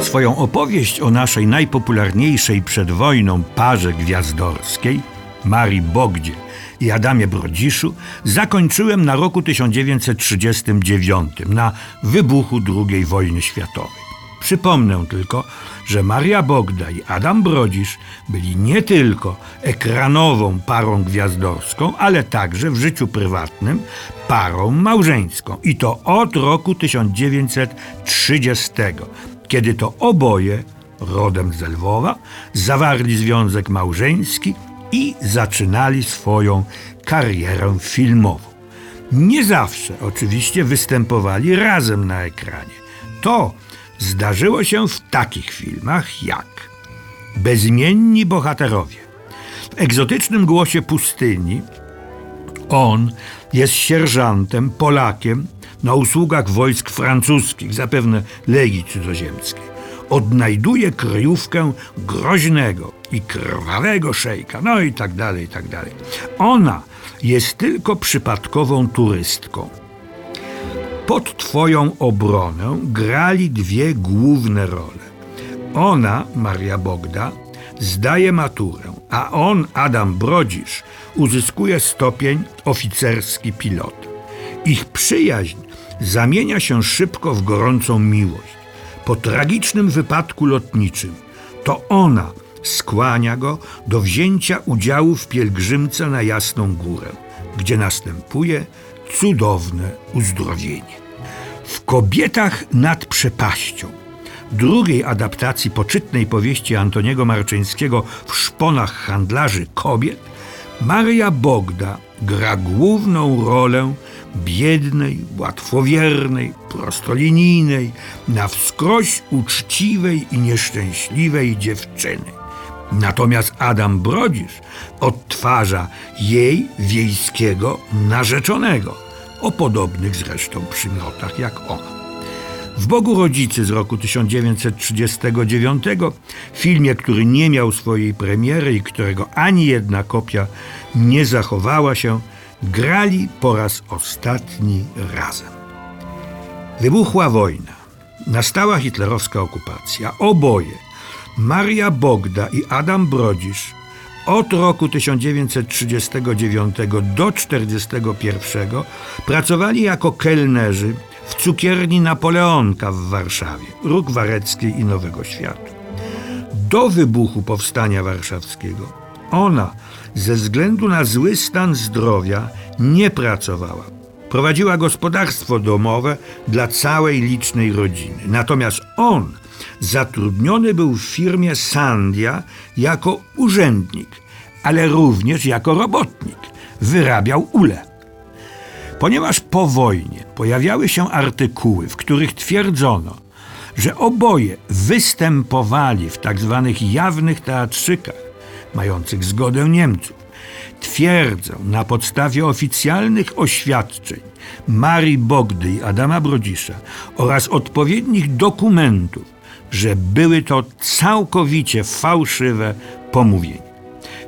Swoją opowieść o naszej najpopularniejszej przed wojną parze gwiazdorskiej, Marii Bogdzie i Adamie Brodziszu, zakończyłem na roku 1939, na wybuchu II wojny światowej. Przypomnę tylko, że Maria Bogda i Adam Brodzisz byli nie tylko ekranową parą gwiazdorską, ale także w życiu prywatnym parą małżeńską. I to od roku 1930, kiedy to oboje, rodem z Lwowa, zawarli związek małżeński i zaczynali swoją karierę filmową. Nie zawsze oczywiście występowali razem na ekranie. To zdarzyło się w takich filmach jak Bezimienni bohaterowie. W egzotycznym głosie pustyni on jest sierżantem, Polakiem na usługach wojsk francuskich, zapewne Legii Cudzoziemskiej. Odnajduje kryjówkę groźnego i krwawego szejka, no i tak dalej, i tak dalej. Ona jest tylko przypadkową turystką. Pod Twoją obronę grali dwie główne role. Ona, Maria Bogda, zdaje maturę, a on, Adam Brodzisz, uzyskuje stopień oficerski pilot. Ich przyjaźń zamienia się szybko w gorącą miłość. Po tragicznym wypadku lotniczym to ona skłania go do wzięcia udziału w pielgrzymce na Jasną Górę, gdzie następuje cudowne uzdrowienie. W Kobietach nad przepaścią, drugiej adaptacji poczytnej powieści Antoniego Marczyńskiego w szponach handlarzy kobiet, Maria Bogda gra główną rolę biednej, łatwowiernej, prostolinijnej, na wskroś uczciwej i nieszczęśliwej dziewczyny. Natomiast Adam Brodzisz odtwarza jej wiejskiego narzeczonego, o podobnych zresztą przymiotach jak ona. W Bogu Rodzicy z roku 1939, filmie, który nie miał swojej premiery i którego ani jedna kopia nie zachowała się, grali po raz ostatni razem. Wybuchła wojna, nastała hitlerowska okupacja. Oboje, Maria Bogda i Adam Brodzisz, od roku 1939 do 1941 pracowali jako kelnerzy w cukierni Napoleonka w Warszawie, Róg Wareckiej i Nowego Światu. Do wybuchu Powstania Warszawskiego ona ze względu na zły stan zdrowia nie pracowała. Prowadziła gospodarstwo domowe dla całej licznej rodziny. Natomiast on zatrudniony był w firmie Sandia jako urzędnik, ale również jako robotnik. Wyrabiał ule. Ponieważ po wojnie pojawiały się artykuły, w których twierdzono, że oboje występowali w tak zwanych jawnych teatrzykach, mających zgodę Niemców, twierdzę na podstawie oficjalnych oświadczeń Marii Bogdy i Adama Brodzisza oraz odpowiednich dokumentów, że były to całkowicie fałszywe pomówienia.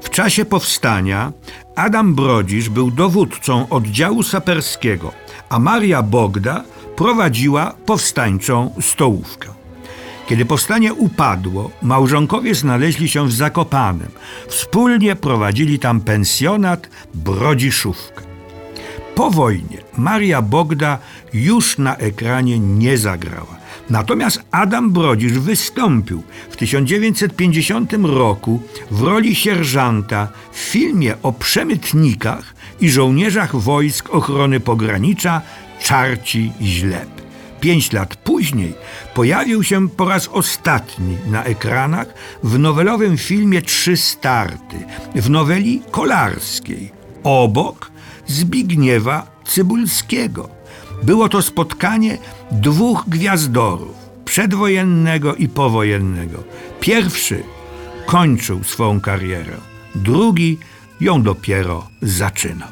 W czasie powstania Adam Brodzisz był dowódcą oddziału saperskiego, a Maria Bogda prowadziła powstańczą stołówkę. Kiedy powstanie upadło, małżonkowie znaleźli się w Zakopanem. Wspólnie prowadzili tam pensjonat Brodziszówkę. Po wojnie Maria Bogda już na ekranie nie zagrała. Natomiast Adam Brodzisz wystąpił w 1950 roku w roli sierżanta w filmie o przemytnikach i żołnierzach wojsk ochrony pogranicza Czarci Źleb. Pięć lat później pojawił się po raz ostatni na ekranach w nowelowym filmie Trzy Starty, w noweli kolarskiej, obok Zbigniewa Cybulskiego. Było to spotkanie dwóch gwiazdorów, przedwojennego i powojennego. Pierwszy kończył swą karierę, drugi ją dopiero zaczynał.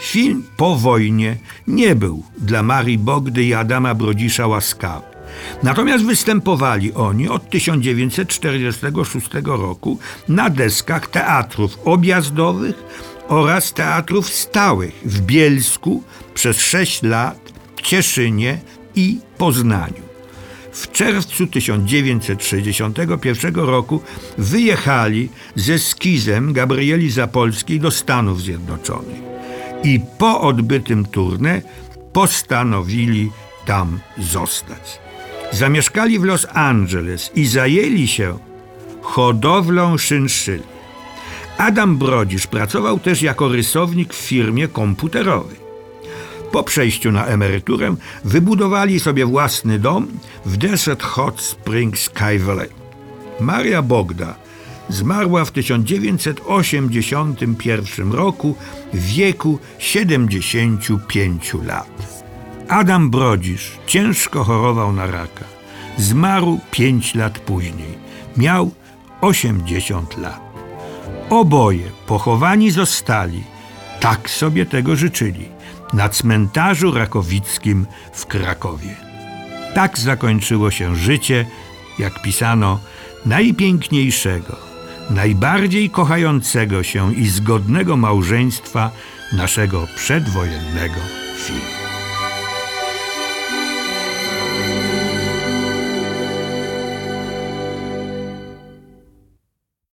Film po wojnie nie był dla Marii Bogdy i Adama Brodzisza łaskawy. Natomiast występowali oni od 1946 roku na deskach teatrów objazdowych oraz teatrów stałych w Bielsku przez 6 lat, Cieszynie i Poznaniu. W czerwcu 1961 roku wyjechali ze skizem Gabrieli Zapolskiej do Stanów Zjednoczonych i po odbytym turnę postanowili tam zostać. Zamieszkali w Los Angeles i zajęli się hodowlą szynszyle. Adam Brodzisz pracował też jako rysownik w firmie komputerowej. Po przejściu na emeryturę wybudowali sobie własny dom w Desert Hot Springs Sky Valley. Maria Bogda zmarła w 1981 roku w wieku 75 lat. Adam Brodzisz ciężko chorował na raka. Zmarł 5 lat później. Miał 80 lat. Oboje pochowani zostali, tak sobie tego życzyli, na cmentarzu rakowickim w Krakowie. Tak zakończyło się życie, jak pisano, najpiękniejszego, najbardziej kochającego się i zgodnego małżeństwa naszego przedwojennego filmu.